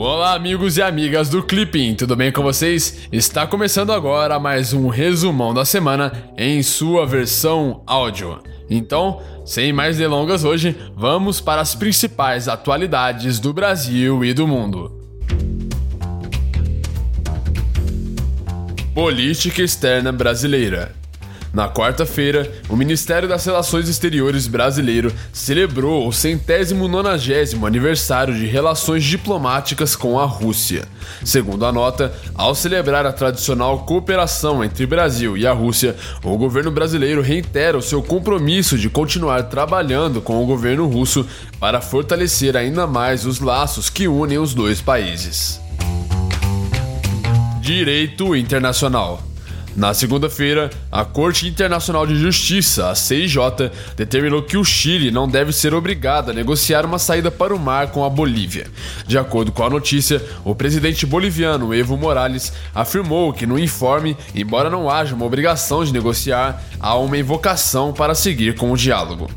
Olá, amigos e amigas do Clipping, tudo bem com vocês? Está começando agora mais um resumão da semana em sua versão áudio. Então, sem mais delongas hoje, vamos para as principais atualidades do Brasil e do mundo. Política externa brasileira. Na quarta-feira, o Ministério das Relações Exteriores brasileiro celebrou o centésimo nonagésimo aniversário de relações diplomáticas com a Rússia. Segundo a nota, ao celebrar a tradicional cooperação entre Brasil e a Rússia, o governo brasileiro reitera o seu compromisso de continuar trabalhando com o governo russo para fortalecer ainda mais os laços que unem os dois países. Direito Internacional na segunda-feira, a Corte Internacional de Justiça, a CIJ, determinou que o Chile não deve ser obrigado a negociar uma saída para o mar com a Bolívia. De acordo com a notícia, o presidente boliviano Evo Morales afirmou que no informe, embora não haja uma obrigação de negociar, há uma invocação para seguir com o diálogo.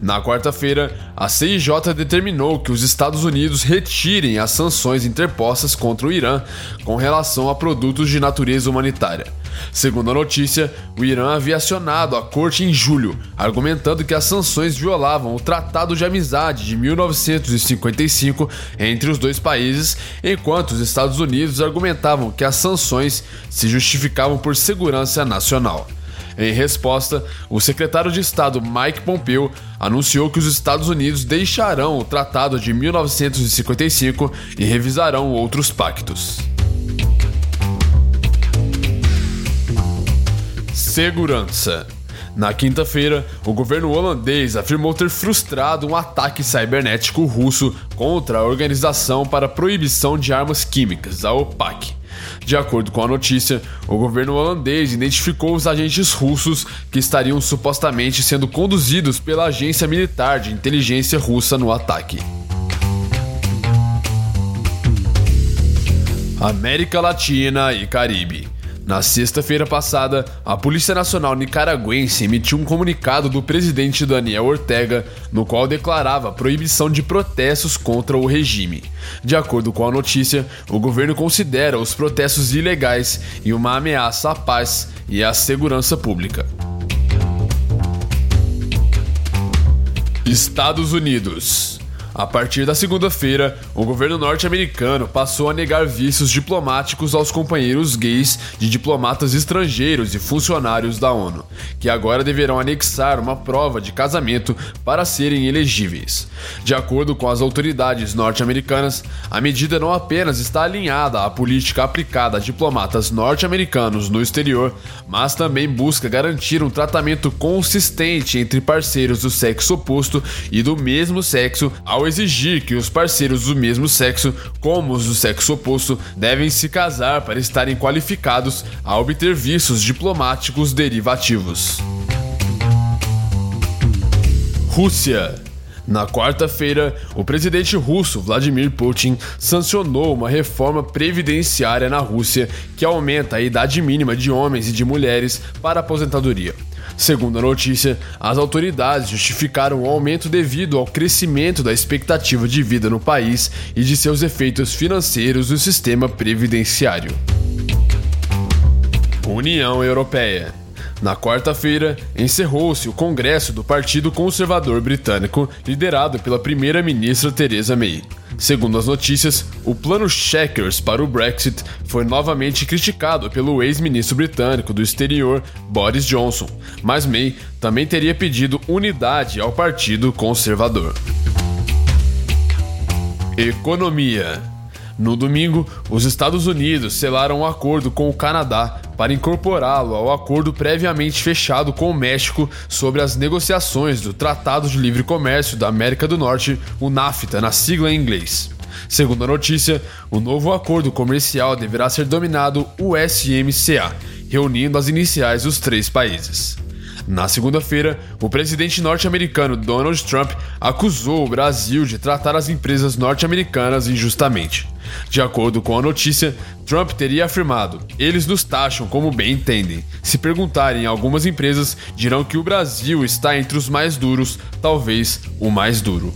Na quarta-feira, a CIJ determinou que os Estados Unidos retirem as sanções interpostas contra o Irã com relação a produtos de natureza humanitária. Segundo a notícia, o Irã havia acionado a corte em julho, argumentando que as sanções violavam o Tratado de Amizade de 1955 entre os dois países, enquanto os Estados Unidos argumentavam que as sanções se justificavam por segurança nacional. Em resposta, o secretário de Estado Mike Pompeo anunciou que os Estados Unidos deixarão o Tratado de 1955 e revisarão outros pactos. Segurança. Na quinta-feira, o governo holandês afirmou ter frustrado um ataque cibernético russo contra a Organização para a Proibição de Armas Químicas, a OPAC. De acordo com a notícia, o governo holandês identificou os agentes russos que estariam supostamente sendo conduzidos pela agência militar de inteligência russa no ataque. América Latina e Caribe. Na sexta-feira passada, a Polícia Nacional Nicaragüense emitiu um comunicado do presidente Daniel Ortega, no qual declarava a proibição de protestos contra o regime. De acordo com a notícia, o governo considera os protestos ilegais e uma ameaça à paz e à segurança pública. Estados Unidos a partir da segunda-feira, o governo norte-americano passou a negar vistos diplomáticos aos companheiros gays de diplomatas estrangeiros e funcionários da ONU, que agora deverão anexar uma prova de casamento para serem elegíveis. De acordo com as autoridades norte-americanas, a medida não apenas está alinhada à política aplicada a diplomatas norte-americanos no exterior, mas também busca garantir um tratamento consistente entre parceiros do sexo oposto e do mesmo sexo ao exigir que os parceiros do mesmo sexo, como os do sexo oposto, devem se casar para estarem qualificados a obter vistos diplomáticos derivativos. Rússia na quarta-feira, o presidente russo Vladimir Putin sancionou uma reforma previdenciária na Rússia que aumenta a idade mínima de homens e de mulheres para aposentadoria. Segundo a notícia, as autoridades justificaram o aumento devido ao crescimento da expectativa de vida no país e de seus efeitos financeiros no sistema previdenciário. União Europeia na quarta-feira, encerrou-se o Congresso do Partido Conservador Britânico, liderado pela primeira-ministra Theresa May. Segundo as notícias, o plano Checkers para o Brexit foi novamente criticado pelo ex-ministro britânico do exterior Boris Johnson, mas May também teria pedido unidade ao Partido Conservador. Economia no domingo, os Estados Unidos selaram um acordo com o Canadá para incorporá-lo ao acordo previamente fechado com o México sobre as negociações do Tratado de Livre Comércio da América do Norte, o NAFTA, na sigla em inglês. Segundo a notícia, o novo acordo comercial deverá ser dominado USMCA, reunindo as iniciais dos três países. Na segunda-feira, o presidente norte-americano Donald Trump acusou o Brasil de tratar as empresas norte-americanas injustamente. De acordo com a notícia, Trump teria afirmado: eles nos taxam como bem entendem. Se perguntarem algumas empresas, dirão que o Brasil está entre os mais duros, talvez o mais duro.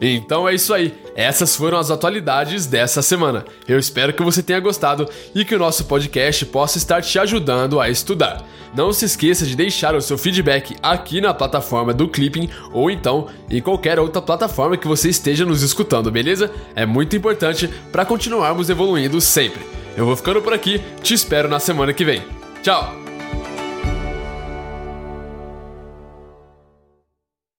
Então é isso aí. Essas foram as atualidades dessa semana. Eu espero que você tenha gostado e que o nosso podcast possa estar te ajudando a estudar. Não se esqueça de deixar o seu feedback aqui na plataforma do Clipping ou então em qualquer outra plataforma que você esteja nos escutando, beleza? É muito importante para continuarmos evoluindo sempre. Eu vou ficando por aqui, te espero na semana que vem. Tchau!